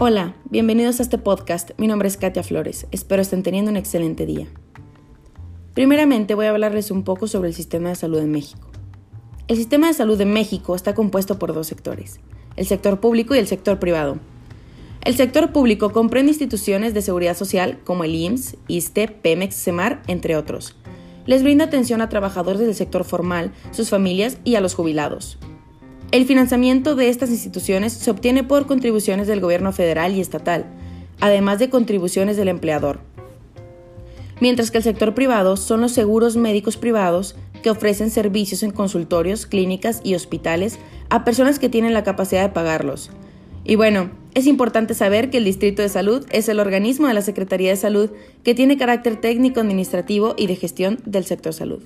Hola, bienvenidos a este podcast. Mi nombre es Katia Flores. Espero estén teniendo un excelente día. Primeramente voy a hablarles un poco sobre el sistema de salud en México. El sistema de salud de México está compuesto por dos sectores, el sector público y el sector privado. El sector público comprende instituciones de seguridad social como el IMSS, ISTE, Pemex, CEMAR, entre otros. Les brinda atención a trabajadores del sector formal, sus familias y a los jubilados. El financiamiento de estas instituciones se obtiene por contribuciones del gobierno federal y estatal, además de contribuciones del empleador. Mientras que el sector privado son los seguros médicos privados que ofrecen servicios en consultorios, clínicas y hospitales a personas que tienen la capacidad de pagarlos. Y bueno, es importante saber que el Distrito de Salud es el organismo de la Secretaría de Salud que tiene carácter técnico, administrativo y de gestión del sector salud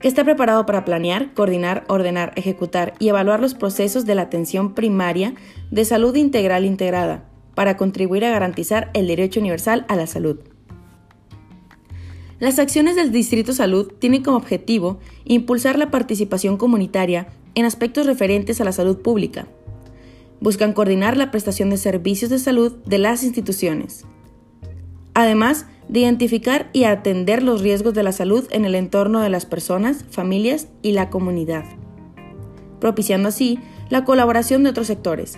que está preparado para planear, coordinar, ordenar, ejecutar y evaluar los procesos de la atención primaria de salud integral integrada, para contribuir a garantizar el derecho universal a la salud. Las acciones del Distrito Salud tienen como objetivo impulsar la participación comunitaria en aspectos referentes a la salud pública. Buscan coordinar la prestación de servicios de salud de las instituciones. Además, de identificar y atender los riesgos de la salud en el entorno de las personas, familias y la comunidad, propiciando así la colaboración de otros sectores.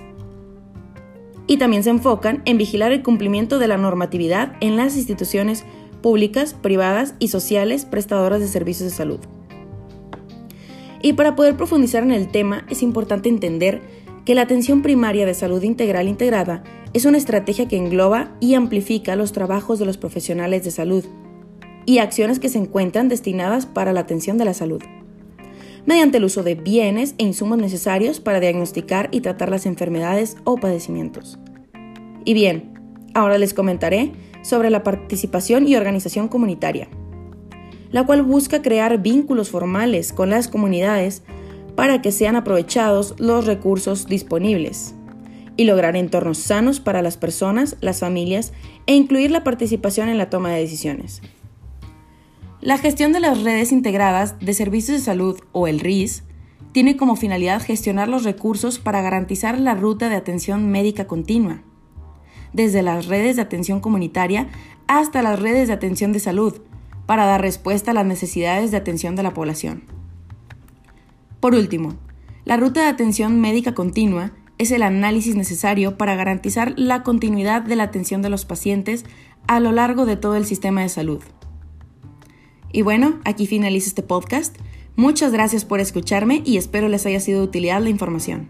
Y también se enfocan en vigilar el cumplimiento de la normatividad en las instituciones públicas, privadas y sociales prestadoras de servicios de salud. Y para poder profundizar en el tema es importante entender que la atención primaria de salud integral integrada es una estrategia que engloba y amplifica los trabajos de los profesionales de salud y acciones que se encuentran destinadas para la atención de la salud, mediante el uso de bienes e insumos necesarios para diagnosticar y tratar las enfermedades o padecimientos. Y bien, ahora les comentaré sobre la participación y organización comunitaria, la cual busca crear vínculos formales con las comunidades para que sean aprovechados los recursos disponibles y lograr entornos sanos para las personas, las familias e incluir la participación en la toma de decisiones. La gestión de las redes integradas de servicios de salud o el RIS tiene como finalidad gestionar los recursos para garantizar la ruta de atención médica continua, desde las redes de atención comunitaria hasta las redes de atención de salud, para dar respuesta a las necesidades de atención de la población. Por último, la ruta de atención médica continua es el análisis necesario para garantizar la continuidad de la atención de los pacientes a lo largo de todo el sistema de salud. Y bueno, aquí finaliza este podcast. Muchas gracias por escucharme y espero les haya sido de utilidad la información.